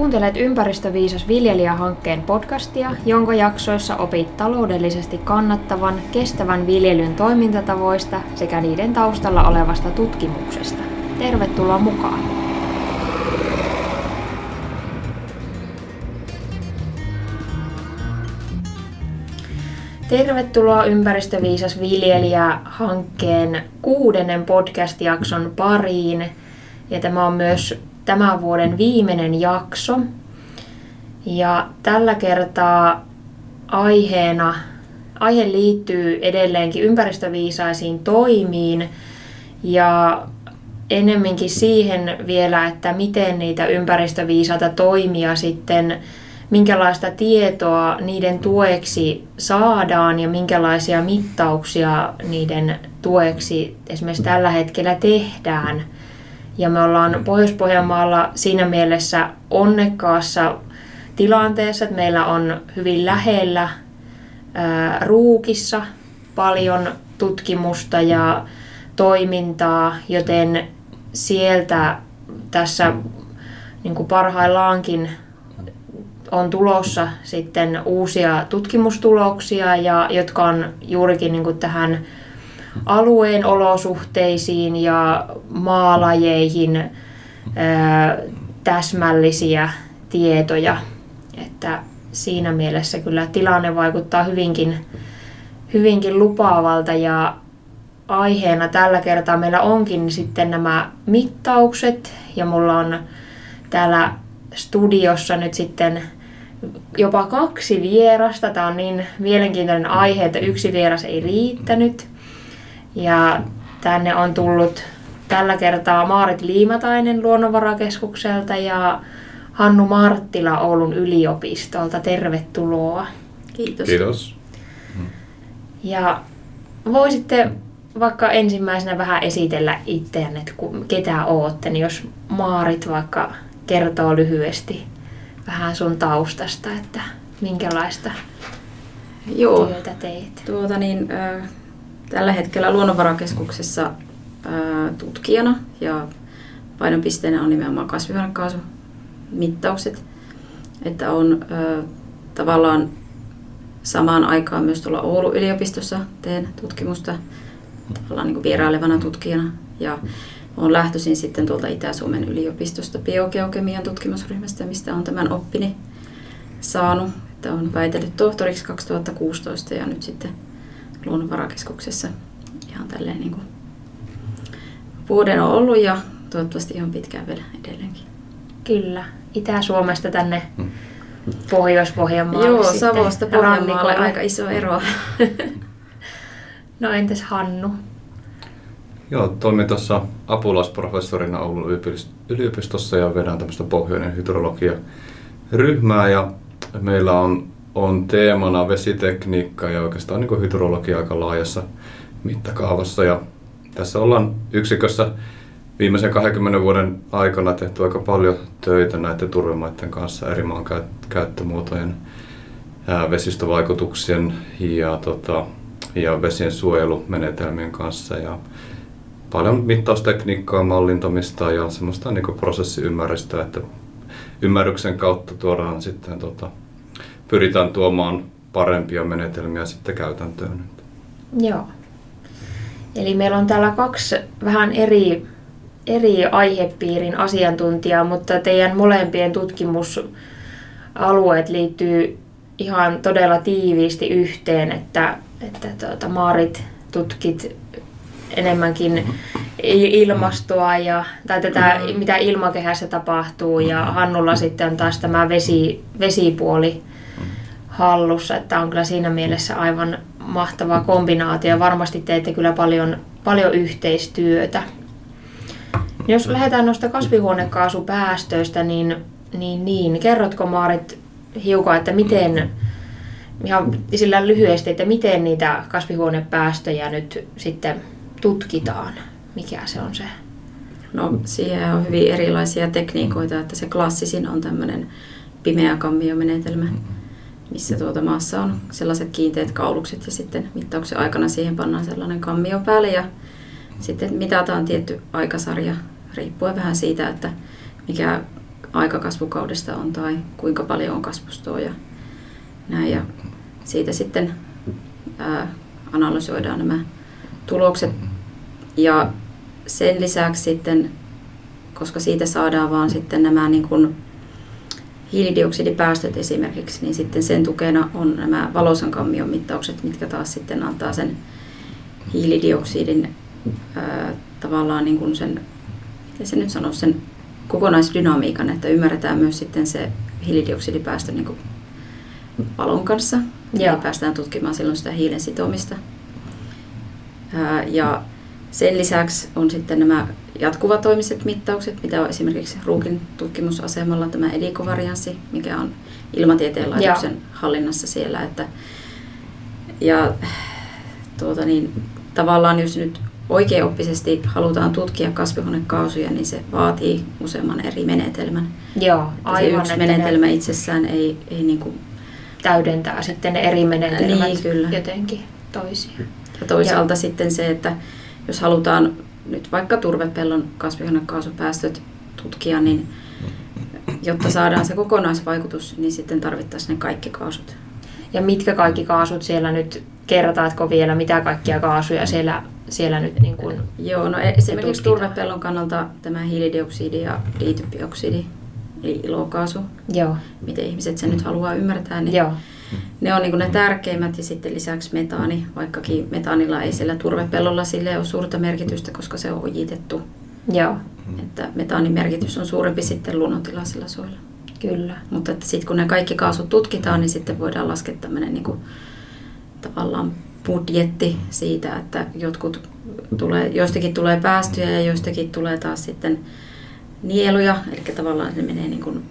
Kuuntelet Ympäristöviisas viljelijähankkeen podcastia, jonka jaksoissa opit taloudellisesti kannattavan, kestävän viljelyn toimintatavoista sekä niiden taustalla olevasta tutkimuksesta. Tervetuloa mukaan! Tervetuloa Ympäristöviisas viljelijä-hankkeen kuudennen podcast-jakson pariin. Ja tämä on myös tämän vuoden viimeinen jakso. Ja tällä kertaa aiheena, aihe liittyy edelleenkin ympäristöviisaisiin toimiin ja enemminkin siihen vielä, että miten niitä ympäristöviisaita toimia sitten, minkälaista tietoa niiden tueksi saadaan ja minkälaisia mittauksia niiden tueksi esimerkiksi tällä hetkellä tehdään – ja me ollaan Pohjois-Pohjanmaalla siinä mielessä onnekkaassa tilanteessa, että meillä on hyvin lähellä ää, Ruukissa paljon tutkimusta ja toimintaa, joten sieltä tässä niin kuin parhaillaankin on tulossa sitten uusia tutkimustuloksia, ja, jotka on juurikin niin kuin tähän alueen olosuhteisiin ja maalajeihin täsmällisiä tietoja. Että siinä mielessä kyllä tilanne vaikuttaa hyvinkin, hyvinkin lupaavalta ja aiheena tällä kertaa meillä onkin sitten nämä mittaukset ja mulla on täällä studiossa nyt sitten jopa kaksi vierasta. Tämä on niin mielenkiintoinen aihe, että yksi vieras ei riittänyt. Ja tänne on tullut tällä kertaa Maarit Liimatainen Luonnonvarakeskukselta ja Hannu Marttila Oulun yliopistolta. Tervetuloa. Kiitos. Kiitos. Ja voisitte vaikka ensimmäisenä vähän esitellä itseänne, että ketä ootte, niin jos Maarit vaikka kertoo lyhyesti vähän sun taustasta, että minkälaista Joo. työtä teet. Tuota niin, äh, tällä hetkellä Luonnonvarakeskuksessa tutkijana ja painopisteenä on nimenomaan kasvihuonekaasumittaukset. Että on tavallaan samaan aikaan myös tuolla Oulun yliopistossa teen tutkimusta tavallaan niin kuin vierailevana tutkijana ja olen lähtöisin sitten tuolta Itä-Suomen yliopistosta biogeokemian tutkimusryhmästä, mistä on tämän oppini saanut. Että olen väitellyt tohtoriksi 2016 ja nyt sitten luonnonvarakeskuksessa ihan tälleen niin kuin vuoden on ollut ja toivottavasti ihan pitkään vielä edelleenkin. Kyllä. Itä-Suomesta tänne hmm. Pohjois-Pohjanmaalle Joo, sitten Savosta Pohjanmaalle aika iso ero. no entäs Hannu? Joo, toimin tuossa apulaisprofessorina Oulun yliopistossa ja vedän tämmöistä pohjoinen hydrologia ryhmää ja meillä on on teemana vesitekniikka ja oikeastaan niin hydrologia aika laajassa mittakaavassa. Ja tässä ollaan yksikössä viimeisen 20 vuoden aikana tehty aika paljon töitä näiden turvemaiden kanssa eri maan käyttömuotojen, vesistövaikutuksien ja, tota, ja vesien suojelumenetelmien kanssa. Ja paljon mittaustekniikkaa, mallintamista ja semmoista niin prosessiymmärrystä, että ymmärryksen kautta tuodaan sitten tota, pyritään tuomaan parempia menetelmiä sitten käytäntöön. Joo. Eli meillä on täällä kaksi vähän eri, eri aihepiirin asiantuntijaa, mutta teidän molempien tutkimusalueet liittyy ihan todella tiiviisti yhteen, että, että tuota, Maarit tutkit enemmänkin ilmastoa ja, tai tätä, mitä ilmakehässä tapahtuu ja Hannulla sitten on taas tämä vesi, vesipuoli hallussa, että on kyllä siinä mielessä aivan mahtava kombinaatio. Varmasti teette kyllä paljon, paljon yhteistyötä. Jos lähdetään noista kasvihuonekaasupäästöistä, niin, niin, niin kerrotko Maarit hiukan, että miten, ihan sillä lyhyesti, että miten niitä kasvihuonepäästöjä nyt sitten tutkitaan? Mikä se on se? No siihen on hyvin erilaisia tekniikoita, että se klassisin on tämmöinen pimeä kammiomenetelmä. Mm-hmm missä tuota maassa on sellaiset kiinteät kaulukset ja sitten mittauksen aikana siihen pannaan sellainen kammio päälle ja sitten mitataan tietty aikasarja riippuen vähän siitä, että mikä aika kasvukaudesta on tai kuinka paljon on kasvustoa ja näin. Ja siitä sitten ää, analysoidaan nämä tulokset. Ja sen lisäksi sitten, koska siitä saadaan vaan sitten nämä niin kuin hiilidioksidipäästöt esimerkiksi, niin sitten sen tukena on nämä valosankammion mittaukset, mitkä taas sitten antaa sen hiilidioksidin ää, tavallaan niin kuin sen, miten se nyt sanoo, sen kokonaisdynamiikan, että ymmärretään myös sitten se hiilidioksidipäästö niin kuin valon kanssa. Joo. Eli päästään tutkimaan silloin sitä hiilen sitomista. Ää, ja sen lisäksi on sitten nämä jatkuvatoimiset mittaukset, mitä on esimerkiksi Ruukin tutkimusasemalla tämä edikovarianssi, mikä on ilmatieteen laitoksen Joo. hallinnassa siellä. Että, ja tuota niin, tavallaan jos nyt oikeaoppisesti halutaan tutkia kasvihuonekaasuja, niin se vaatii useamman eri menetelmän. Joo, aivan. Se yksi menetelmä ne... itsessään ei, ei niin kuin... täydentää sitten ne eri menetelmät niin, kyllä. jotenkin toisiaan. Ja toisaalta ja. sitten se, että jos halutaan nyt vaikka turvepellon kasvihuonekaasupäästöt tutkia, niin jotta saadaan se kokonaisvaikutus, niin sitten tarvittaisiin ne kaikki kaasut. Ja mitkä kaikki kaasut siellä nyt, kertaatko vielä, mitä kaikkia kaasuja siellä, siellä nyt niin kuin Joo, no e- esimerkiksi turvepellon kannalta tämä hiilidioksidi ja diitypioksidi, eli ilokaasu, Joo. miten ihmiset sen nyt haluaa ymmärtää, niin Joo. Ne on niin ne tärkeimmät ja sitten lisäksi metaani, vaikkakin metaanilla ei sillä turvepellolla sille ole suurta merkitystä, koska se on ojitettu. Joo. Että metaanin merkitys on suurempi sitten luonnontilaisilla soilla. Kyllä. Mutta että sitten kun ne kaikki kaasut tutkitaan, niin sitten voidaan laskea tämmöinen niin tavallaan budjetti siitä, että jotkut tulee, joistakin tulee päästöjä ja joistakin tulee taas sitten nieluja, eli tavallaan se menee niin kuin,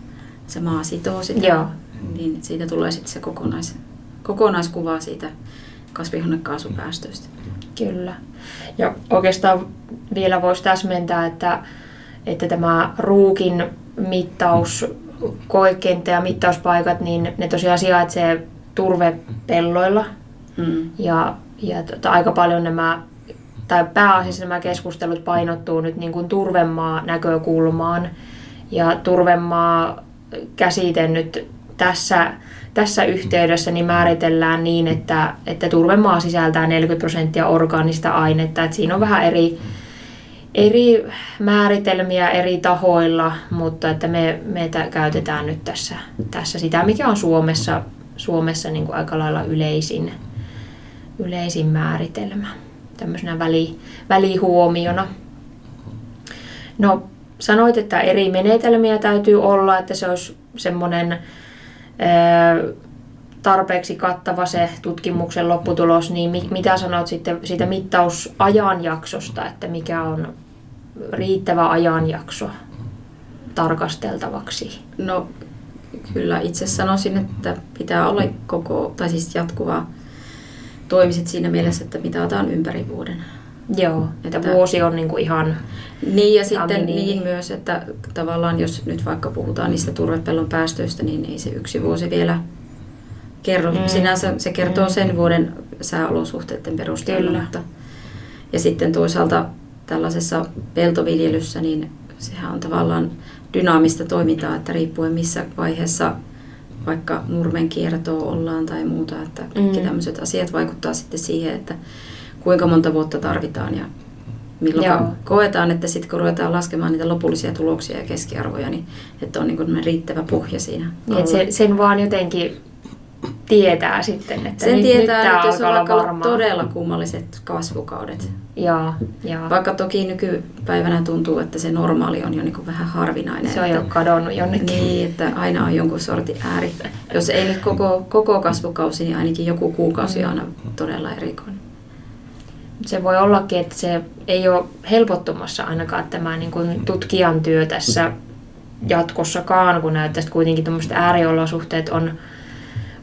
se maa sitoo sitä, Joo. Niin siitä tulee sitten se kokonais, kokonaiskuva siitä kasvihuonekaasupäästöistä. Kyllä. Ja oikeastaan vielä voisi täsmentää, että, että tämä ruukin mittaus koekenttä ja mittauspaikat, niin ne tosiaan sijaitsee turvepelloilla. Mm. Ja, ja tota, aika paljon nämä, tai pääasiassa nämä keskustelut painottuu nyt niin kuin turvemaa näkökulmaan. Ja turvemaa käsite nyt tässä, tässä yhteydessä niin määritellään niin, että, että turvemaa sisältää 40 prosenttia orgaanista ainetta. Että siinä on vähän eri, eri määritelmiä eri tahoilla, mutta että me, me käytetään nyt tässä, tässä sitä, mikä on Suomessa, Suomessa niin kuin aika lailla yleisin, yleisin määritelmä tämmöisenä väli, välihuomiona. No sanoit, että eri menetelmiä täytyy olla, että se olisi semmoinen tarpeeksi kattava se tutkimuksen lopputulos, niin mitä sanot sitten siitä mittausajanjaksosta, että mikä on riittävä ajanjakso tarkasteltavaksi? No kyllä itse sanoisin, että pitää olla koko, tai siis jatkuva toimiset siinä mielessä, että mitataan ympäri vuoden. Joo, että, että vuosi on niinku ihan... Niin ja sitten niin. niin myös, että tavallaan jos nyt vaikka puhutaan niistä turvepellon päästöistä, niin ei se yksi vuosi vielä kerro. Mm. Sinänsä se kertoo mm. sen vuoden sääolosuhteiden perusteella. Mutta, ja sitten toisaalta tällaisessa peltoviljelyssä, niin sehän on tavallaan dynaamista toimintaa, että riippuen missä vaiheessa vaikka nurmen kiertoa ollaan tai muuta, että kaikki mm. tämmöiset asiat vaikuttaa sitten siihen, että kuinka monta vuotta tarvitaan ja milloin Joo. koetaan, että sitten kun ruvetaan laskemaan niitä lopullisia tuloksia ja keskiarvoja, niin että on niin riittävä pohja siinä. Niin, että sen, sen vaan jotenkin tietää sitten, että Sen nyt, tietää, nyt, että jos on vaikka todella kummalliset kasvukaudet. Joo, joo. Vaikka toki nykypäivänä tuntuu, että se normaali on jo niin vähän harvinainen. Se on jo kadonnut jonnekin. Niin, että aina on jonkun sortin ääri. Jos ei nyt koko, koko kasvukausi, niin ainakin joku kuukausi on aina todella erikoinen. Se voi ollakin, että se ei ole helpottumassa ainakaan tämä niin kuin tutkijan työ tässä jatkossakaan, kun näyttäisi, että kuitenkin ääriolosuhteet on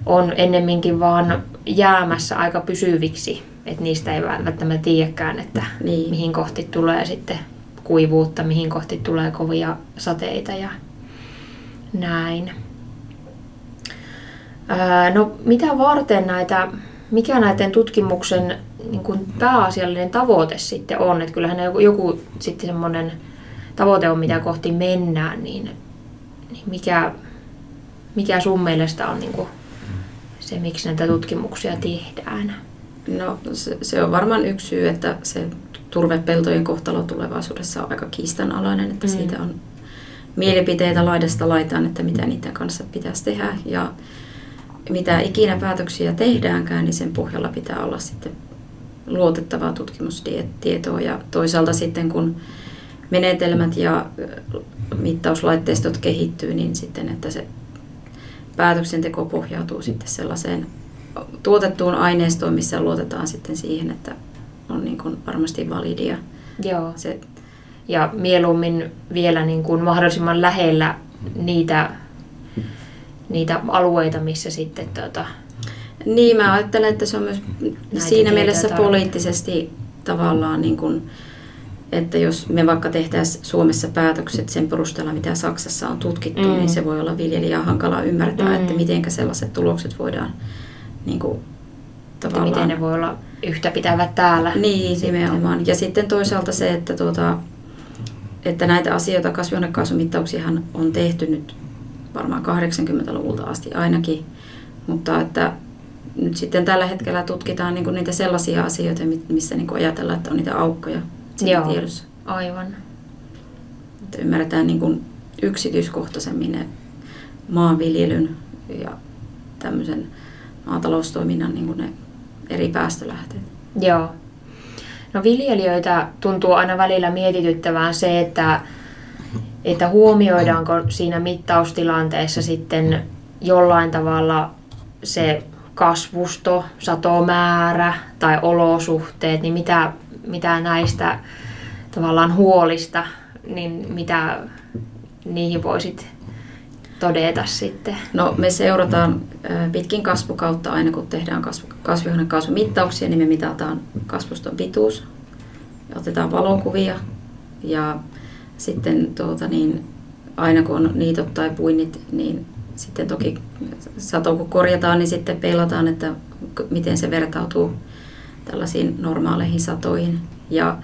on ennemminkin vaan jäämässä aika pysyviksi, että niistä ei välttämättä tiedäkään, että niin. mihin kohti tulee sitten kuivuutta, mihin kohti tulee kovia sateita ja näin. Öö, no mitä varten näitä, mikä näiden tutkimuksen niin kuin pääasiallinen tavoite sitten on, että kyllähän joku, joku sitten semmoinen tavoite on, mitä kohti mennään, niin, niin mikä, mikä sun mielestä on niin kuin se, miksi näitä tutkimuksia tehdään? No se, se on varmaan yksi syy, että se turvepeltojen kohtalo tulevaisuudessa on aika kiistanalainen, että mm. siitä on mielipiteitä laidasta laitaan, että mitä niiden kanssa pitäisi tehdä ja mitä ikinä päätöksiä tehdäänkään, niin sen pohjalla pitää olla sitten luotettavaa tutkimustietoa ja toisaalta sitten kun menetelmät ja mittauslaitteistot kehittyy, niin sitten että se päätöksenteko pohjautuu sitten sellaiseen tuotettuun aineistoon, missä luotetaan sitten siihen, että on niin kuin varmasti validia. Joo. Se, ja mieluummin vielä niin kuin mahdollisimman lähellä niitä, niitä alueita, missä sitten tuota, Niin, mä ajattelen, että se on myös siinä mielessä tarvitaan. poliittisesti tavallaan niin kuin, että jos me vaikka tehtäisiin Suomessa päätökset sen perusteella, mitä Saksassa on tutkittu, mm. niin se voi olla viljelijää hankala ymmärtää, mm. että miten sellaiset tulokset voidaan niin kuin, tavallaan... Miten ne voi olla yhtä pitävät täällä. Niin, sitten. nimenomaan. Ja sitten toisaalta se, että, tuota, että näitä asioita, kasvihuonekaasumittauksiahan on tehty nyt varmaan 80-luvulta asti ainakin, mutta että nyt sitten tällä hetkellä tutkitaan niin niitä sellaisia asioita, missä niin ajatellaan, että on niitä aukkoja Joo, tiedossa. aivan. Että ymmärretään niin kuin yksityiskohtaisemmin ne maanviljelyn ja tämmöisen maataloustoiminnan niin kuin ne eri päästölähteet. Joo. No viljelijöitä tuntuu aina välillä mietityttävään se, että, että huomioidaanko siinä mittaustilanteessa sitten jollain tavalla se kasvusto, satomäärä tai olosuhteet, niin mitä, mitä näistä tavallaan huolista, niin mitä niihin voisit todeta sitten? No me seurataan pitkin kasvukautta aina kun tehdään kasvu, kasvihuonekaasumittauksia, niin me mitataan kasvuston pituus otetaan valokuvia ja sitten tuota, niin, aina kun on niitot tai puinnit, niin sitten toki sato kun korjataan, niin sitten peilataan, että miten se vertautuu tällaisiin normaaleihin satoihin. Ja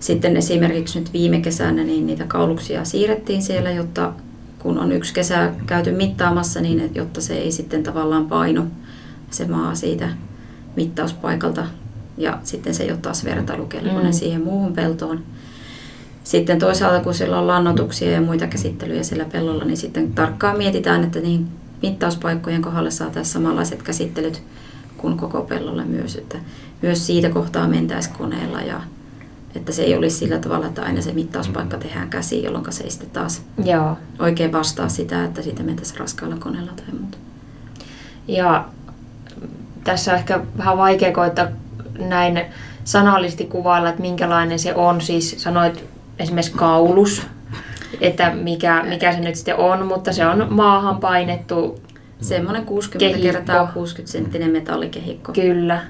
sitten esimerkiksi nyt viime kesänä niin niitä kauluksia siirrettiin siellä, jotta kun on yksi kesä käyty mittaamassa, niin että jotta se ei sitten tavallaan painu se maa siitä mittauspaikalta ja sitten se ei ole taas vertailukelpoinen mm. siihen muuhun peltoon. Sitten toisaalta, kun sillä on lannotuksia ja muita käsittelyjä sillä pellolla, niin sitten tarkkaan mietitään, että niin mittauspaikkojen kohdalle saataisiin samanlaiset käsittelyt kuin koko pellolle myös. Että myös siitä kohtaa mentäisiin koneella ja että se ei olisi sillä tavalla, että aina se mittauspaikka tehdään käsiin, jolloin se ei sitten taas Joo. oikein vastaa sitä, että siitä mentäisiin raskaalla koneella tai muuta. Ja tässä on ehkä vähän vaikea koittaa näin sanallisesti kuvailla, että minkälainen se on. Siis sanoit esimerkiksi kaulus, että mikä, mikä se nyt sitten on, mutta se on maahan painettu Semmoinen 60 kehikko. kertaa 60 senttinen metallikehikko. Kyllä,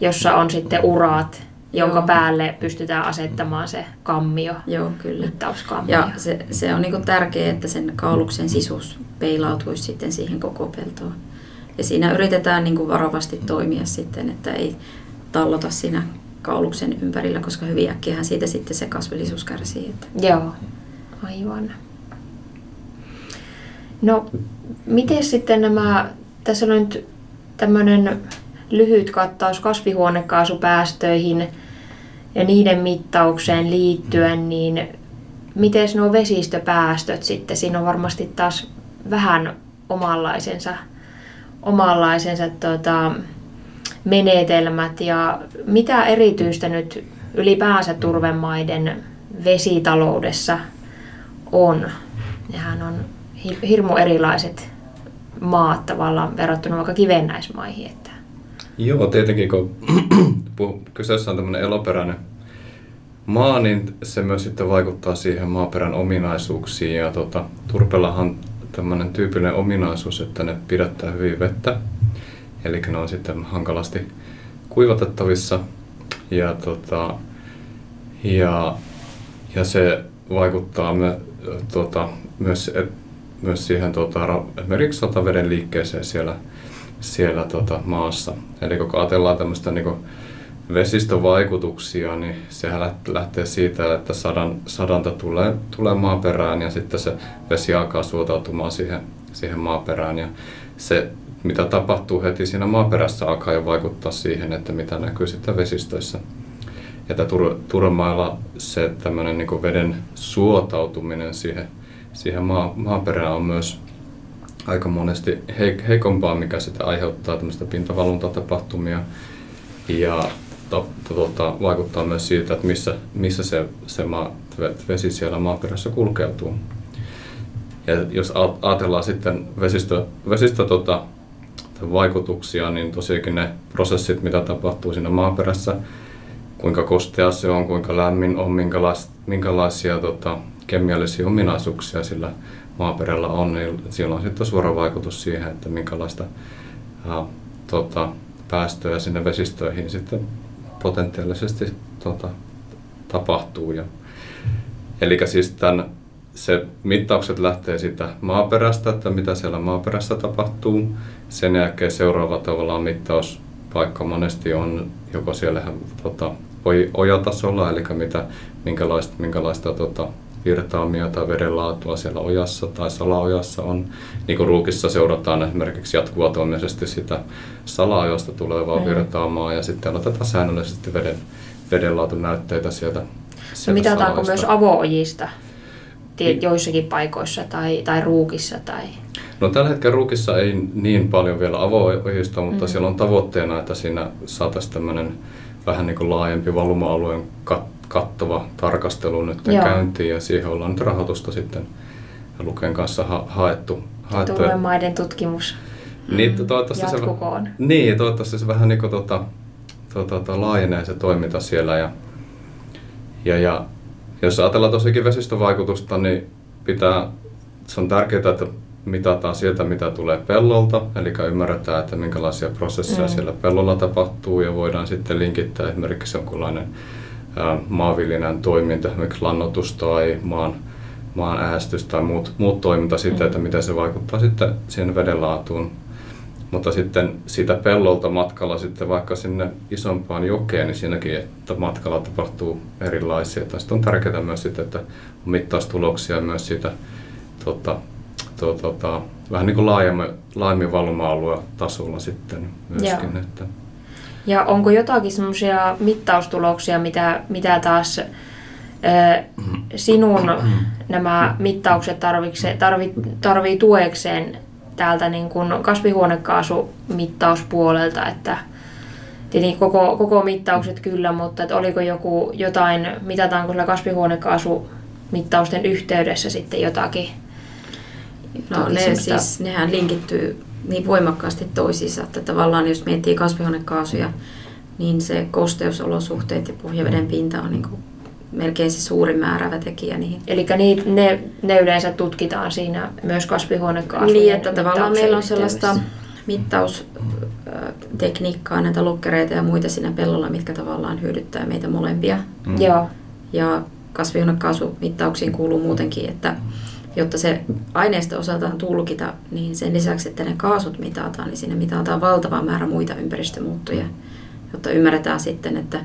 jossa on sitten uraat jonka Joo. päälle pystytään asettamaan se kammio, Joo, kyllä. mittauskammio. Ja se, se on niin tärkeää, että sen kauluksen sisus peilautuisi sitten siihen koko peltoon. Ja siinä yritetään niin varovasti toimia sitten, että ei tallota siinä kauluksen ympärillä, koska hyvin äkkiähän siitä sitten se kasvillisuus kärsii. Että. Joo, aivan. No, miten sitten nämä, tässä on nyt tämmöinen lyhyt kattaus kasvihuonekaasupäästöihin ja niiden mittaukseen liittyen, niin miten nuo vesistöpäästöt sitten? Siinä on varmasti taas vähän omanlaisensa, omanlaisensa tota, menetelmät ja mitä erityistä nyt ylipäänsä turvemaiden vesitaloudessa on? Nehän on hirmu erilaiset maat tavallaan verrattuna vaikka kivennäismaihin. Että. Joo, tietenkin kun kyseessä on tämmöinen eloperäinen maa, niin se myös sitten vaikuttaa siihen maaperän ominaisuuksiin. Ja tota, turpellahan tämmöinen tyypillinen ominaisuus, että ne pidättää hyvin vettä. Eli ne on sitten hankalasti kuivatettavissa. Ja, tota, ja, ja se vaikuttaa me, tota, myös, et, myös siihen tota, esimerkiksi sotaveden liikkeeseen siellä, siellä tota, maassa. Eli kun ajatellaan tämmöistä niin vesistövaikutuksia, niin sehän lähtee siitä, että sadan, sadanta tulee, tulee maaperään ja sitten se vesi alkaa suotautumaan siihen, siihen maaperään. Ja se, mitä tapahtuu heti siinä maaperässä, alkaa jo vaikuttaa siihen, että mitä näkyy sitten vesistöissä. Ja Tur- Turmailla se tämmöinen niin veden suotautuminen siihen, siihen maa, maaperään on myös aika monesti heikompaa, mikä sitä aiheuttaa tämmöistä pintavaluntatapahtumia. Ja to, tuota, vaikuttaa myös siitä, että missä, missä se, se maa, vesi siellä maaperässä kulkeutuu. Ja jos ajatellaan sitten vesistö, vesistö tota, vaikutuksia, niin tosiaankin ne prosessit, mitä tapahtuu siinä maaperässä, kuinka kostea se on, kuinka lämmin on, minkälais, minkälaisia tota, kemiallisia ominaisuuksia sillä maaperällä on, niin sillä on sitten suora vaikutus siihen, että minkälaista ää, tota, päästöjä sinne vesistöihin sitten potentiaalisesti tota, tapahtuu. Ja, eli siis tämän, se mittaukset lähtee siitä maaperästä, että mitä siellä maaperässä tapahtuu. Sen jälkeen seuraava tavallaan mittauspaikka monesti on joko siellä tota, ojatasolla, eli mitä, minkälaista, minkälaista tota, virtaamia tai vedenlaatua siellä ojassa tai salaojassa on. Niin kuin ruukissa seurataan esimerkiksi jatkuvatoimisesti sitä salaojasta tulevaa mm. virtaamaa ja sitten otetaan säännöllisesti veden, vedenlaatunäytteitä sieltä. sieltä no mitataanko myös avoojista niin. joissakin paikoissa tai, tai ruukissa? Tai... No tällä hetkellä ruukissa ei niin paljon vielä avoojista, mutta mm. siellä on tavoitteena, että siinä saataisiin tämmöinen vähän niin kuin laajempi valuma-alueen kat- kattava tarkastelu nyt Joo. käyntiin ja siihen ollaan nyt rahoitusta sitten Luken kanssa ha- haettu. haettu. Tulen maiden tutkimus niin, toivottavasti se, niin, toivottavasti se vähän niin kuin, tota, tota, tota, laajenee se toiminta siellä. Ja, ja, ja jos ajatellaan tosiaankin vesistövaikutusta, niin pitää, se on tärkeää, että mitataan sieltä, mitä tulee pellolta, eli ymmärretään, että minkälaisia prosesseja mm. siellä pellolla tapahtuu ja voidaan sitten linkittää esimerkiksi jonkunlainen maanviljelijän toiminta, esimerkiksi lannotus tai maan, maan äästys tai muut, muut toiminta sitten, että miten se vaikuttaa sitten siihen vedenlaatuun. Mutta sitten sitä pellolta matkalla sitten vaikka sinne isompaan jokeen, niin siinäkin, että matkalla tapahtuu erilaisia. Sitten on tärkeää myös sitten, että on mittaustuloksia myös siitä tota, to, tota, vähän niin kuin laajemmin, laajemmin valuma tasolla sitten myöskin. Että, ja onko jotakin semmoisia mittaustuloksia, mitä, mitä taas ö, sinun nämä mittaukset tarvitse, tarvii, tarvii tuekseen täältä niin kuin kasvihuonekaasumittauspuolelta, että tietenkin koko, koko mittaukset kyllä, mutta että oliko joku jotain, mitataanko sillä kasvihuonekaasumittausten yhteydessä sitten jotakin? No ne siis, nehän linkittyy niin voimakkaasti toisiinsa, että tavallaan jos miettii kasvihuonekaasuja, niin se kosteusolosuhteet ja pohjaveden pinta on niin kuin melkein se suurin määräävä tekijä niihin. Eli ne, ne yleensä tutkitaan siinä myös kasvihuonekaasujen Niin, että tavallaan meillä on sellaista mittaustekniikkaa, näitä lokkereita ja muita siinä pellolla, mitkä tavallaan hyödyttää meitä molempia. Mm. Joo. Ja kasvihuonekaasumittauksiin kuuluu muutenkin, että jotta se aineisto osataan tulkita, niin sen lisäksi, että ne kaasut mitataan, niin siinä mitataan valtava määrä muita ympäristömuuttuja, jotta ymmärretään sitten, että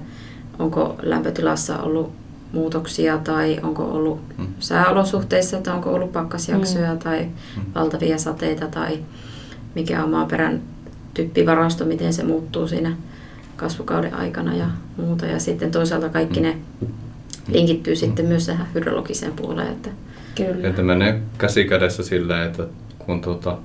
onko lämpötilassa ollut muutoksia tai onko ollut mm. sääolosuhteissa, että onko ollut pakkasjaksoja mm. tai mm. valtavia sateita tai mikä on maaperän typpivarasto, miten se muuttuu siinä kasvukauden aikana ja muuta. Ja sitten toisaalta kaikki ne linkittyy sitten myös tähän hydrologiseen puoleen, että Kyllä. Että menee käsi kädessä silleen, että kun tuota,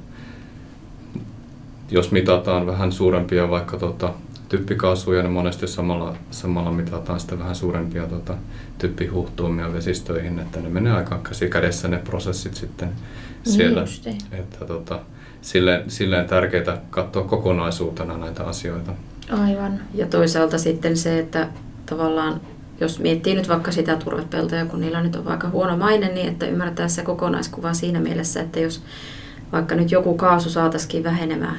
jos mitataan vähän suurempia vaikka tuota, typpikaasuja, niin monesti samalla, samalla mitataan sitten vähän suurempia tuota, typpihuhtuumia vesistöihin, että ne menee aika käsi kädessä ne prosessit sitten siellä. Niin että tuota, silleen, silleen tärkeää katsoa kokonaisuutena näitä asioita. Aivan. Ja toisaalta sitten se, että tavallaan jos miettii nyt vaikka sitä turvepeltoja, kun niillä nyt on vaikka huono maine, niin että ymmärtää se kokonaiskuva siinä mielessä, että jos vaikka nyt joku kaasu saataisiin vähenemään,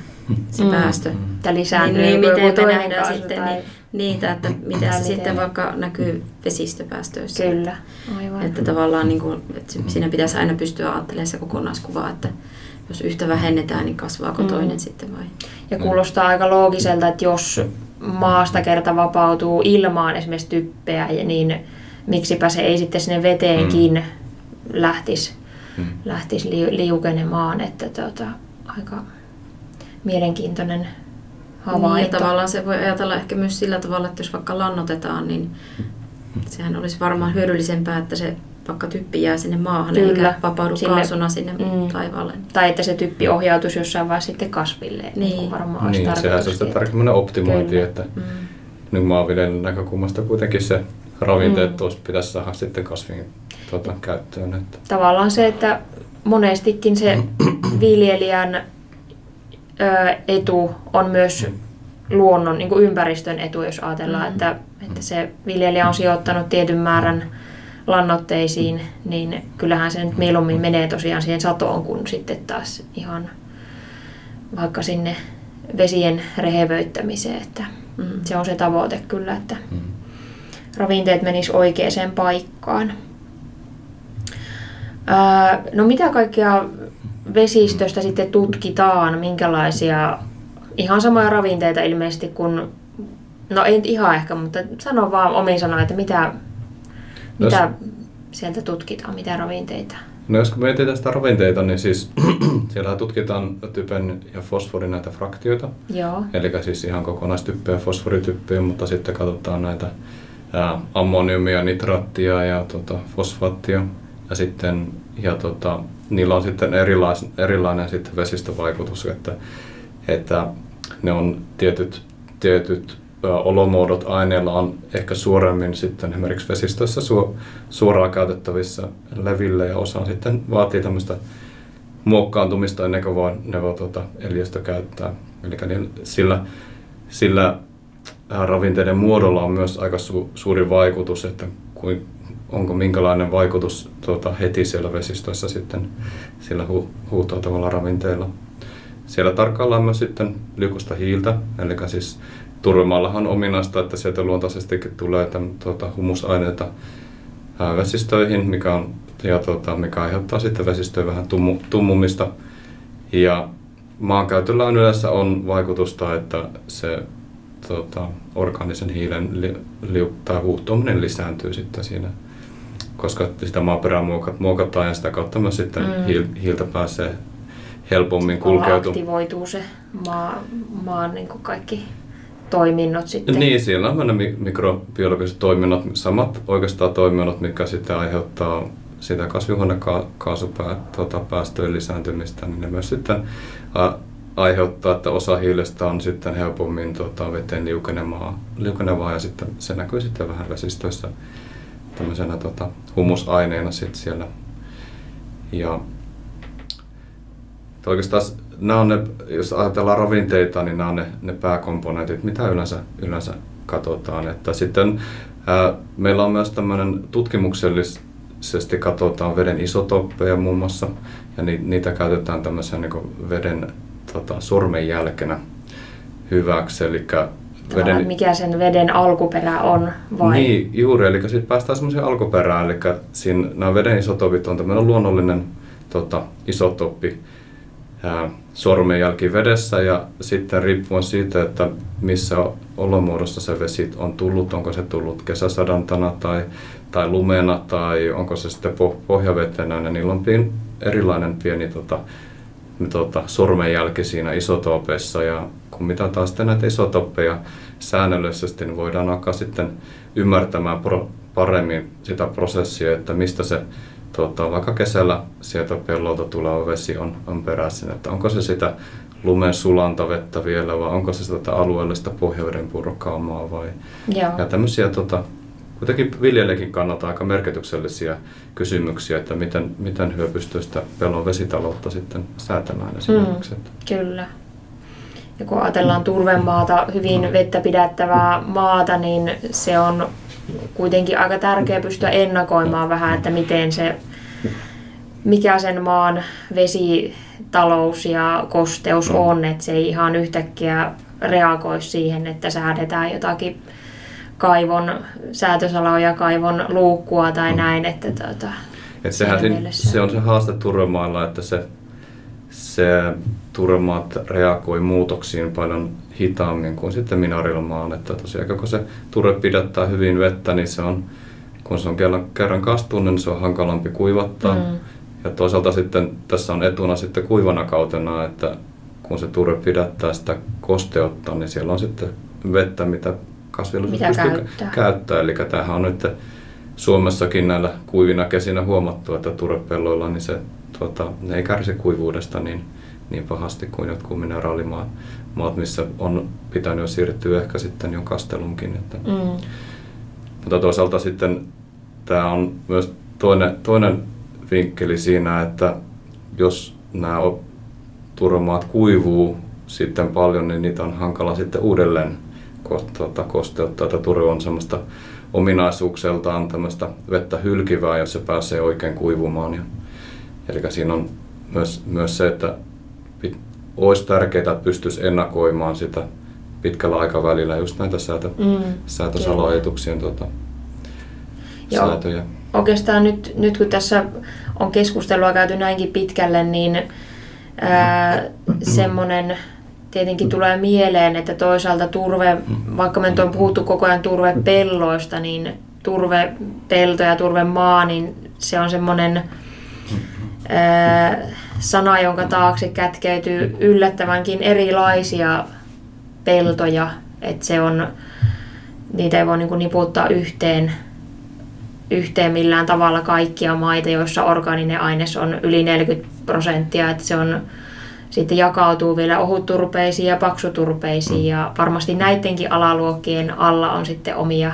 se mm. päästö, mm. lisää niin, niin miten me nähdään sitten tai... niin, niitä, että miten se sitten vaikka näkyy vesistöpäästöissä. Kyllä, aivan. Että tavallaan niin kuin, että siinä pitäisi aina pystyä ajattelemaan se kokonaiskuva, että jos yhtä vähennetään, niin kasvaako mm. toinen sitten vai? Ja kuulostaa aika loogiselta, että jos maasta kerta vapautuu ilmaan esimerkiksi typpeä, ja niin miksipä se ei sitten sinne veteenkin mm. lähtisi, mm. lähtisi li, liukenemaan. Että tota, aika mielenkiintoinen havainto. Niin, ja tavallaan se voi ajatella ehkä myös sillä tavalla, että jos vaikka lannotetaan, niin sehän olisi varmaan hyödyllisempää, että se vaikka typpi jää sinne maahan Kyllä. eikä vapaudu sinne, kaasuna sinne mm, taivaalle. Tai että se typpi ohjautuisi jossain vaiheessa sitten kasville. Niin, niin varmaan niin, sehän se on tarkemmin optimointi, Kyllä. että mm. nyt maanviljelyn näkökulmasta kuitenkin se ravinteet mm. pitäisi saada sitten kasvin tuota, käyttöön. Että. Tavallaan se, että monestikin se viljelijän ö, etu on myös mm. luonnon, niin kuin ympäristön etu, jos ajatellaan, mm. että, että se viljelijä on sijoittanut tietyn määrän lannoitteisiin, niin kyllähän se nyt mieluummin menee tosiaan siihen satoon kuin sitten taas ihan vaikka sinne vesien rehevöittämiseen. Että mm, se on se tavoite kyllä, että mm. ravinteet menis oikeaan paikkaan. Ää, no mitä kaikkea vesistöstä sitten tutkitaan, minkälaisia ihan samoja ravinteita ilmeisesti kuin, no ei ihan ehkä, mutta sano vaan omiin sanoin, että mitä mitä jos, sieltä tutkitaan, mitä ravinteita? No jos mietitään sitä ravinteita, niin siis siellä tutkitaan typen ja fosforin näitä fraktioita. Joo. Eli siis ihan kokonaistyppeä ja fosforityppeä, mutta sitten katsotaan näitä ää, ammoniumia, nitraattia ja tota, fosfaattia. Ja sitten ja tota, niillä on sitten erilais, erilainen sitten vesistövaikutus, että, että ne on tietyt, tietyt olomuodot aineilla on ehkä suoremmin sitten esimerkiksi vesistöissä su, suoraan käytettävissä leville ja osa sitten vaatii tämmöistä muokkaantumista ennen kuin voi, ne voi tuota, eliöstä käyttää. Eli niin, sillä, sillä ravinteiden muodolla on myös aika su, suuri vaikutus, että kuin, onko minkälainen vaikutus tuota, heti siellä vesistöissä sitten sillä hu, huutoutavalla ravinteilla. Siellä tarkkaillaan myös sitten liukosta hiiltä, eli siis Turvemaallahan on ominaista, että sieltä luontaisestikin tulee tämän, tuota, humusaineita ää, vesistöihin, mikä, on, ja, tuota, mikä aiheuttaa sitten vesistöön vähän tummu, tummumista. Ja maankäytöllä on yleensä on vaikutusta, että se tuota, orgaanisen hiilen li, li, tai huuhtuminen lisääntyy sitten siinä, koska sitä maaperää muokataan ja sitä kautta myös sitten mm. hiiltä pääsee helpommin kulkeutumaan. aktivoituu se maa, maan niin kaikki toiminnot sitten? Niin, siellä on nämä mikrobiologiset toiminnot, samat oikeastaan toiminnot, mikä sitten aiheuttaa sitä kasvihuonekaasupäästöjen tuota, lisääntymistä, niin ne myös sitten aiheuttaa, että osa hiilestä on sitten helpommin tuota, veteen liukenevaa, liukenevaa ja sitten se näkyy sitten vähän vesistöissä tämmöisenä tuota, humusaineena sitten siellä. Ja oikeastaan nämä on ne, jos ajatellaan ravinteita, niin nämä on ne, ne pääkomponentit, mitä yleensä, yleensä katsotaan. Että sitten ää, meillä on myös tämmöinen tutkimuksellisesti katsotaan veden isotoppeja muun muassa, ja ni, niitä käytetään tämmöisen niin veden tota, sormenjälkenä hyväksi. Eli veden... mikä sen veden alkuperä on vai? Niin, juuri. Eli sitten päästään semmoiseen alkuperään. Eli siinä nämä veden isotopit on tämmöinen luonnollinen tota, isotoppi, sormenjälki vedessä ja sitten riippuen siitä, että missä olomuodossa se vesi on tullut, onko se tullut kesäsadantana tai, tai lumena tai onko se sitten pohjavetenä, niin niillä on pieni, erilainen pieni tota, tota, sormenjälki siinä isotopeissa. Ja kun mitataan sitten näitä isotoppeja säännöllisesti, niin voidaan alkaa sitten ymmärtämään pro, paremmin sitä prosessia, että mistä se tuota, vaikka kesällä sieltä pellolta tuleva vesi on, on peräisin, että onko se sitä lumen sulanta vettä vielä vai onko se sitä alueellista pohjaveden purkaamaa vai Joo. ja tämmöisiä tota, kuitenkin viljelijäkin kannalta aika merkityksellisiä kysymyksiä, että miten, miten hyö pystyy sitä pellon vesitaloutta sitten säätämään esimerkiksi. Mm, kyllä. Ja kun ajatellaan turvemaata, hyvin mm. vettä pidättävää maata, niin se on kuitenkin aika tärkeää pystyä ennakoimaan vähän, että miten se, mikä sen maan vesitalous ja kosteus mm. on, että se ei ihan yhtäkkiä reagoi siihen, että säädetään jotakin kaivon säätösaloa ja kaivon luukkua tai mm. näin. Että tuota, Et sehän se, se on se haaste turvemailla, että se, se turmaat reagoi muutoksiin paljon hitaammin kuin sitten minarilmaan. Että tosiaan kun se turve pidättää hyvin vettä, niin se on, kun se on kerran, kerran kastunut, niin se on hankalampi kuivattaa. Mm. Ja toisaalta sitten tässä on etuna sitten kuivana kautena, että kun se turve pidättää sitä kosteutta, niin siellä on sitten vettä, mitä kasvilla pystyy käyttää. käyttää. Eli tämähän on nyt Suomessakin näillä kuivina kesinä huomattu, että turvepelloilla niin se, tuota, ne ei kärsi kuivuudesta niin, niin pahasti kuin jotkut mineraalimaat, maat, missä on pitänyt jo siirtyä ehkä sitten jo kastelunkin. Että. Mm. Mutta toisaalta sitten tämä on myös toinen, toinen vinkkeli siinä, että jos nämä turvemaat kuivuu sitten paljon, niin niitä on hankala sitten uudelleen tuota, kosteuttaa. Tämä turve on semmoista ominaisuukseltaan tämmöistä vettä hylkivää, jos se pääsee oikein kuivumaan. Ja, eli siinä on myös, myös se, että olisi tärkeää, että pystyisi ennakoimaan sitä pitkällä aikavälillä just näitä säätö, mm, säätösaloajatuksia tuota, säätöjä. Oikeastaan nyt, nyt kun tässä on keskustelua käyty näinkin pitkälle, niin ää, semmoinen tietenkin tulee mieleen, että toisaalta turve, vaikka me nyt on puhuttu koko ajan turvepelloista, niin turvepelto ja turvemaa, niin se on semmoinen sana, jonka taakse kätkeytyy yllättävänkin erilaisia peltoja, että se on, niitä ei voi niin niputtaa yhteen, yhteen millään tavalla kaikkia maita, joissa orgaaninen aines on yli 40 prosenttia, että se on sitten jakautuu vielä ohutturpeisiin ja paksuturpeisiin. Ja varmasti näidenkin alaluokkien alla on sitten omia,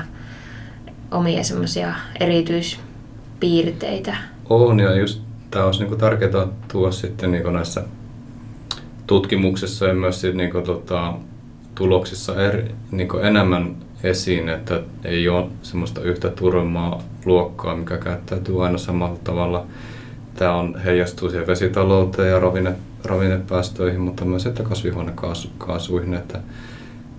omia semmoisia erityispiirteitä. On ja just tämä olisi niinku tärkeää tuoda sitten niinku näissä tutkimuksissa ja myös sit niinku tota, tuloksissa eri, niinku enemmän esiin, että ei ole semmoista yhtä turmaa luokkaa, mikä käyttäytyy aina samalla tavalla. Tämä on, heijastuu siihen vesitalouteen ja ravinne ravinnepäästöihin, mutta myös että kasvihuonekaasuihin, että,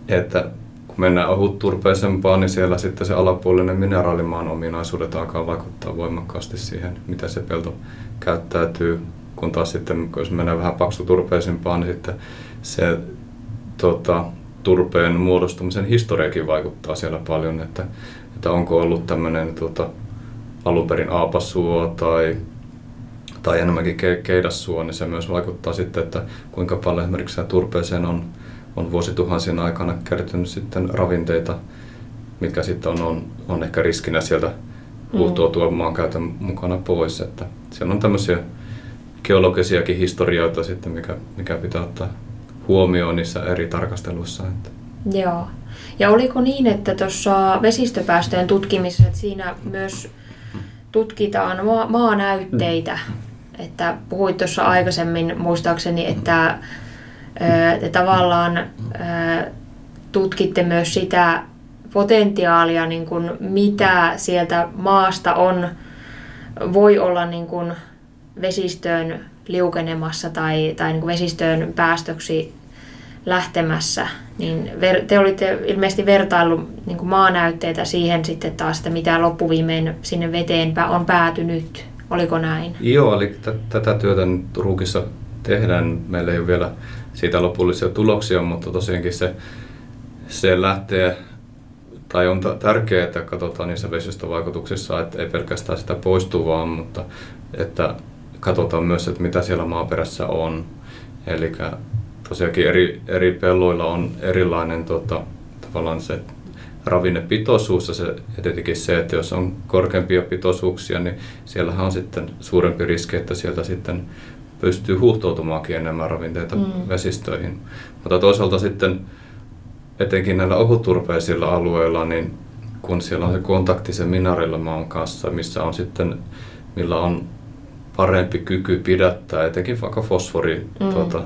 että mennään ohutturpeisempaan, niin siellä sitten se alapuolinen mineraalimaan ominaisuudet alkaa vaikuttaa voimakkaasti siihen, mitä se pelto käyttäytyy, kun taas sitten, jos mennään vähän paksuturpeisempaan, niin sitten se tota, turpeen muodostumisen historiakin vaikuttaa siellä paljon, että, että onko ollut tämmöinen tota, alun perin aapasuo tai tai enemmänkin ke- keidassua, niin se myös vaikuttaa sitten, että kuinka paljon esimerkiksi turpeeseen on, on vuosituhansien aikana kertynyt sitten ravinteita, mitkä sitten on, on, on ehkä riskinä sieltä huuhtoutua mm. maankäytön mukana pois. Että siellä on tämmöisiä geologisiakin historioita sitten, mikä, mikä pitää ottaa huomioon niissä eri tarkasteluissa. Että. Joo. Ja oliko niin, että tuossa vesistöpäästöjen tutkimisessa, että siinä myös tutkitaan maanäytteitä mm. Että puhuit tuossa aikaisemmin muistaakseni, että te tavallaan tutkitte myös sitä potentiaalia, niin kuin mitä sieltä maasta on, voi olla niin kuin vesistöön liukenemassa tai, tai niin kuin vesistöön päästöksi lähtemässä, niin te olitte ilmeisesti vertaillut niin kuin maanäytteitä siihen sitten taas, että mitä loppuviimein sinne veteen on päätynyt. Oliko näin? Joo, eli t- tätä työtä nyt Ruukissa tehdään. Meillä ei ole vielä siitä lopullisia tuloksia, mutta tosiaankin se, se lähtee tai on tärkeää, että katsotaan niissä vesistövaikutuksissa, että ei pelkästään sitä poistuvaa, mutta että katsotaan myös, että mitä siellä maaperässä on. Eli tosiaankin eri, eri pelloilla on erilainen tota, tavallaan se ravinnepitoisuus ja, se, ja tietenkin se, että jos on korkeampia pitoisuuksia, niin siellähän on sitten suurempi riski, että sieltä sitten pystyy huuhtoutumaankin enemmän ravinteita mm. vesistöihin. Mutta toisaalta sitten etenkin näillä ohutturpeisilla alueilla, niin kun siellä on se kontakti sen mineraalimaan kanssa, missä on sitten, millä on parempi kyky pidättää etenkin vaikka fosfori, mm. tuota,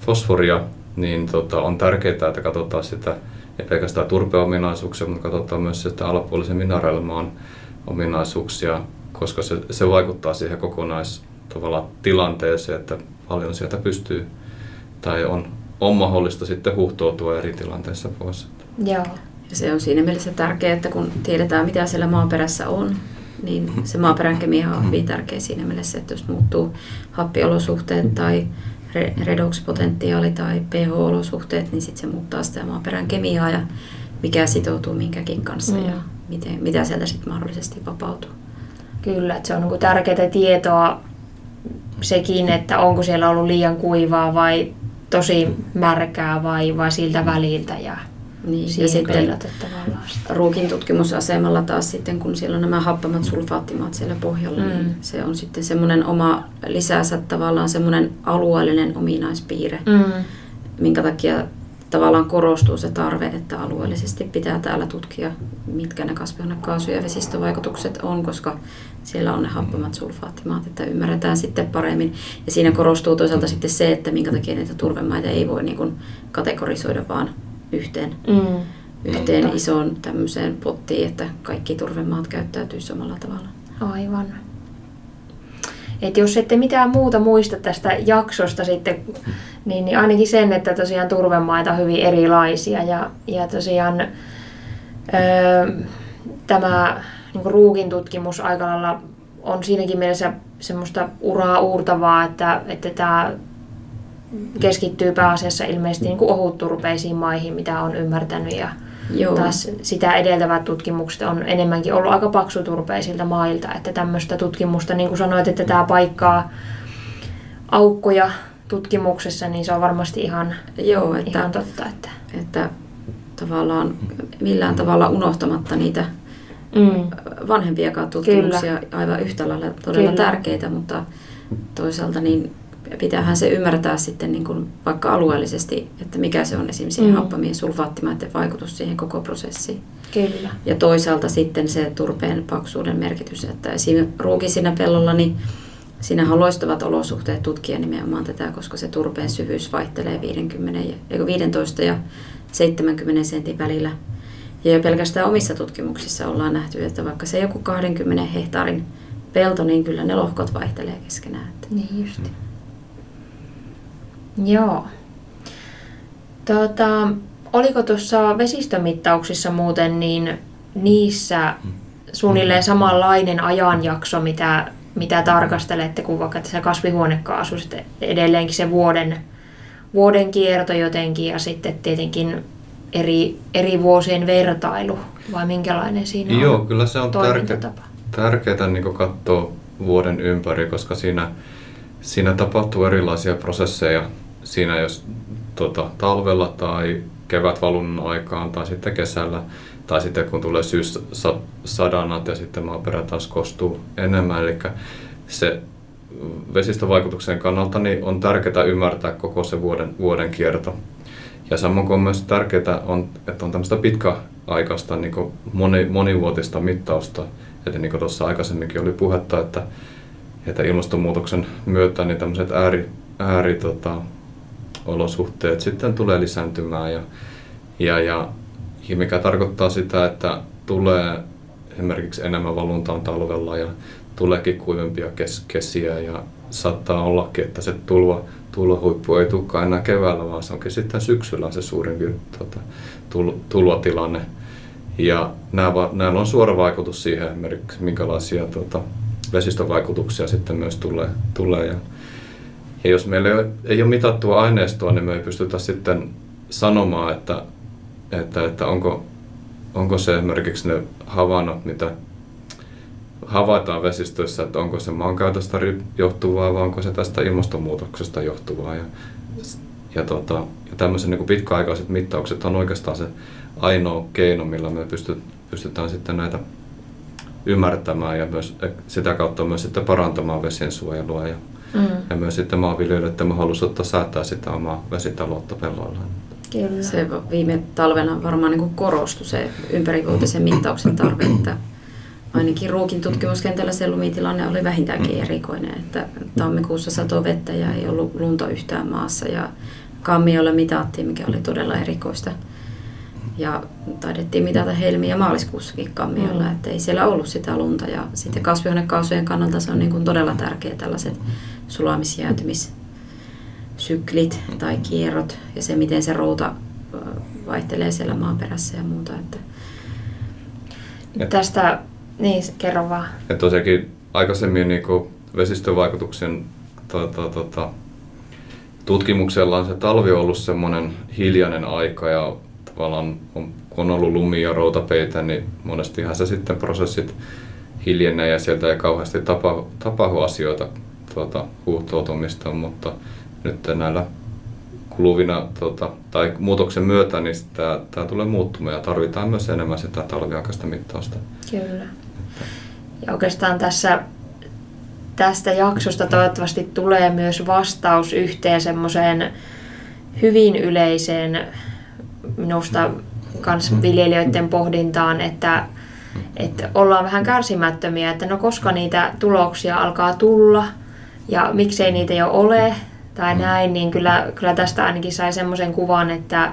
fosforia, niin tota, on tärkeää, että katsotaan sitä ei pelkästään turpeominaisuuksia, mutta katsotaan myös sitä alapuolisen mineraalimaan ominaisuuksia, koska se, se vaikuttaa siihen kokonais tilanteeseen, että paljon sieltä pystyy tai on, on mahdollista sitten huhtoutua eri tilanteissa pois. Joo. Ja se on siinä mielessä tärkeää, että kun tiedetään mitä siellä maaperässä on, niin se maaperän kemia on hyvin tärkeä siinä mielessä, että jos muuttuu happiolosuhteet tai re- redox-potentiaali tai pH-olosuhteet, niin sitten se muuttaa sitä maaperän kemiaa ja mikä sitoutuu minkäkin kanssa mm. ja miten, mitä sieltä sitten mahdollisesti vapautuu. Kyllä, että se on niin tärkeää tietoa sekin, että onko siellä ollut liian kuivaa vai tosi märkää vai, vai siltä väliltä. Ja niin, ja sitten ruukin tutkimusasemalla taas sitten, kun siellä on nämä happamat sulfaattimaat siellä pohjalla, niin mm. niin se on sitten semmoinen oma lisänsä tavallaan semmoinen alueellinen ominaispiirre, mm. minkä takia tavallaan korostuu se tarve, että alueellisesti pitää täällä tutkia, mitkä ne kasvihuonekaasu- ja vesistövaikutukset on, koska siellä on ne happamat sulfaattimaat, että ymmärretään sitten paremmin. Ja siinä korostuu toisaalta sitten se, että minkä takia niitä turvemaita ei voi niin kuin kategorisoida vaan yhteen, mm. yhteen isoon tämmöiseen pottiin, että kaikki turvemaat käyttäytyy samalla tavalla. Aivan. Et jos ette mitään muuta muista tästä jaksosta sitten, niin, niin ainakin sen, että tosiaan turvemaita on hyvin erilaisia ja, ja tosiaan öö, tämä niin ruukin tutkimus aika lailla on siinäkin mielessä semmoista uraa uurtavaa, että, että tämä keskittyy pääasiassa ilmeisesti niin ohutturpeisiin maihin, mitä on ymmärtänyt. Ja Joo. taas sitä edeltävät tutkimukset on enemmänkin ollut aika paksuturpeisilta mailta. Että tämmöistä tutkimusta, niin kuin sanoit, että tämä paikkaa aukkoja tutkimuksessa, niin se on varmasti ihan, Joo, että, ihan totta. Että, että tavallaan millään tavalla unohtamatta niitä mm. vanhempiakaan tutkimuksia Kyllä. aivan yhtä lailla todella Kyllä. tärkeitä, mutta toisaalta niin pitäähän se ymmärtää sitten niin kuin vaikka alueellisesti, että mikä se on esimerkiksi mm. happamien sulfaattimaiden vaikutus siihen koko prosessiin. Kyllä. Ja toisaalta sitten se turpeen paksuuden merkitys, että esimerkiksi ruuki siinä pellolla, niin Siinähän on loistavat olosuhteet tutkia nimenomaan tätä, koska se turpeen syvyys vaihtelee 50, 15 ja 70 sentin välillä. Ja jo pelkästään omissa tutkimuksissa ollaan nähty, että vaikka se joku 20 hehtaarin pelto, niin kyllä ne lohkot vaihtelee keskenään. Niin just. Joo. Tota, oliko tuossa vesistömittauksissa muuten niin niissä suunnilleen samanlainen ajanjakso, mitä, mitä tarkastelette kuin vaikka tässä kasvihuonekaasu, edelleenkin se vuoden, vuoden kierto jotenkin ja sitten tietenkin eri, eri vuosien vertailu, vai minkälainen siinä Joo, on kyllä se on tärkeää, tärkeää niin katsoa vuoden ympäri, koska siinä, siinä tapahtuu erilaisia prosesseja. Siinä jos tota, talvella tai kevätvalunnan aikaan tai sitten kesällä tai sitten kun tulee syyssadanat ja sitten maaperä taas kostuu enemmän. Eli se vesistövaikutuksen kannalta niin on tärkeää ymmärtää koko se vuoden, vuoden kierto. Ja samoin kuin on myös tärkeää, on, että on tämmöistä pitkäaikaista niin moni, monivuotista mittausta. Eli niin kuin tuossa aikaisemminkin oli puhetta, että, että ilmastonmuutoksen myötä niin tämmöiset ääri, ääri tota, olosuhteet sitten tulee lisääntymään. Ja, ja, ja, mikä tarkoittaa sitä, että tulee esimerkiksi enemmän valuntaa talvella ja tuleekin kuivempia kes, kesiä ja saattaa ollakin, että se tulva tulohuippu ei tulekaan enää keväällä, vaan se onkin sitten syksyllä se suurin tuota, tulotilanne. Ja näillä on suora vaikutus siihen esimerkiksi, minkälaisia tuota, vesistövaikutuksia sitten myös tulee. tulee. Ja, ja jos meillä ei ole, mitattua aineistoa, niin me ei pystytä sitten sanomaan, että, että, että onko, onko se esimerkiksi ne havainnot, mitä havaitaan vesistöissä, että onko se maankäytöstä johtuvaa vai onko se tästä ilmastonmuutoksesta johtuvaa. Ja, ja, tota, ja tämmöiset niin pitkäaikaiset mittaukset on oikeastaan se ainoa keino, millä me pystyt, pystytään sitten näitä ymmärtämään ja myös sitä kautta myös sitten parantamaan vesiensuojelua ja, mm. ja myös sitten maanviljelijöiden mahdollisuutta säätää sitä omaa vesitaloutta pelloillaan. Kyllä. Se viime talvena varmaan niin korostui se ympärivuotisen mittauksen tarve, että ainakin ruukin tutkimuskentällä se lumitilanne oli vähintäänkin erikoinen, että tammikuussa sato vettä ja ei ollut lunta yhtään maassa ja kammiolla mitattiin, mikä oli todella erikoista. Ja taidettiin mitata helmi- ja maaliskuussakin kammiolla, mm. että ei siellä ollut sitä lunta. Ja sitten kasvihuonekaasujen kannalta se on niin kuin todella tärkeä tällaiset sulamisjäätymissyklit tai kierrot ja se, miten se routa vaihtelee siellä maaperässä ja muuta. Että Tästä niin, kerro vaan. Ja tosiaankin aikaisemmin niin vesistövaikutuksen tota, tota, tutkimuksella on se talvi ollut semmoinen hiljainen aika ja tavallaan on, kun on ollut lumia ja routapeitä, niin monestihan se sitten prosessit hiljenee ja sieltä ei kauheasti tapahdu, tapahdu asioita tuota, huuhtoutumista, mutta nyt näillä kuluvina tota, tai muutoksen myötä, niin tämä, tämä tulee muuttumaan ja tarvitaan myös enemmän sitä talviaikaista mittausta. Kyllä. Ja oikeastaan tässä tästä jaksosta toivottavasti tulee myös vastaus yhteen semmoiseen hyvin yleiseen minusta kans viljelijöiden pohdintaan, että, että ollaan vähän kärsimättömiä, että no koska niitä tuloksia alkaa tulla ja miksei niitä jo ole tai näin, niin kyllä, kyllä tästä ainakin sai semmoisen kuvan, että,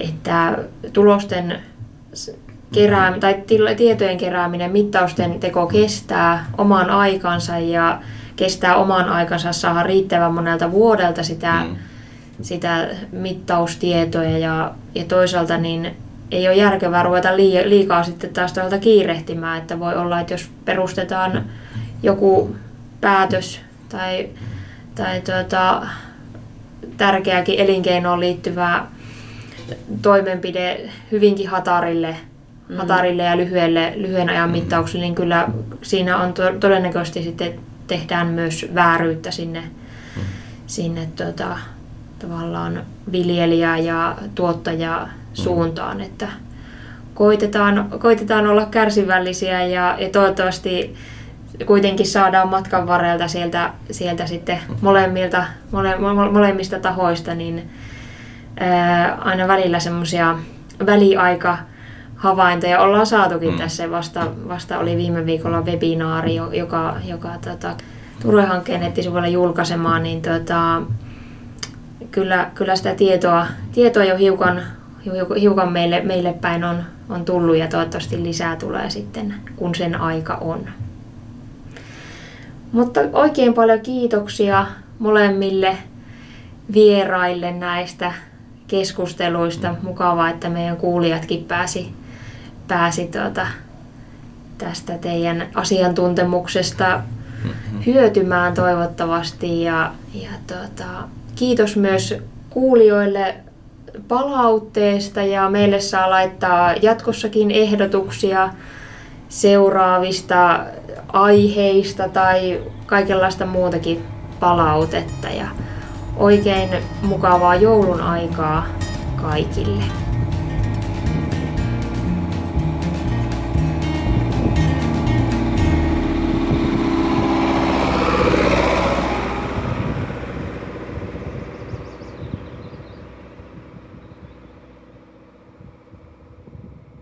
että tulosten kerääminen tai tietojen kerääminen, mittausten teko kestää oman aikansa ja kestää oman aikansa saada riittävän monelta vuodelta sitä, mm. sitä mittaustietoja. Ja, ja toisaalta niin ei ole järkevää ruveta liikaa sitten taas toisaalta kiirehtimään, että voi olla, että jos perustetaan joku päätös tai, tai tuota, tärkeäkin elinkeinoon liittyvä toimenpide hyvinkin hatarille mm. hatarille ja lyhyelle, lyhyen ajan mittauksille, niin kyllä siinä on to, todennäköisesti sitten tehdään myös vääryyttä sinne, mm. sinne tota, tavallaan viljelijä ja tuottaja mm. suuntaan, että koitetaan, koitetaan olla kärsivällisiä ja, ja toivottavasti kuitenkin saadaan matkan varrelta sieltä, sieltä sitten molemmilta, mole, molemmista tahoista niin ää, aina välillä semmoisia väliaika havaintoja ollaan saatukin mm. tässä. Vasta, vasta oli viime viikolla webinaari, joka, joka tota, Turve-hankkeen nettisivuilla julkaisemaan, niin tota, kyllä, kyllä sitä tietoa, tietoa jo hiukan, hiukan meille, meille päin on, on tullut ja toivottavasti lisää tulee sitten, kun sen aika on. Mutta oikein paljon kiitoksia molemmille vieraille näistä keskusteluista. Mukavaa, että meidän kuulijatkin pääsi pääsi tuota, tästä teidän asiantuntemuksesta mm-hmm. hyötymään toivottavasti. Ja, ja tuota, kiitos myös kuulijoille palautteesta ja meille saa laittaa jatkossakin ehdotuksia seuraavista aiheista tai kaikenlaista muutakin palautetta ja oikein mukavaa joulun aikaa kaikille.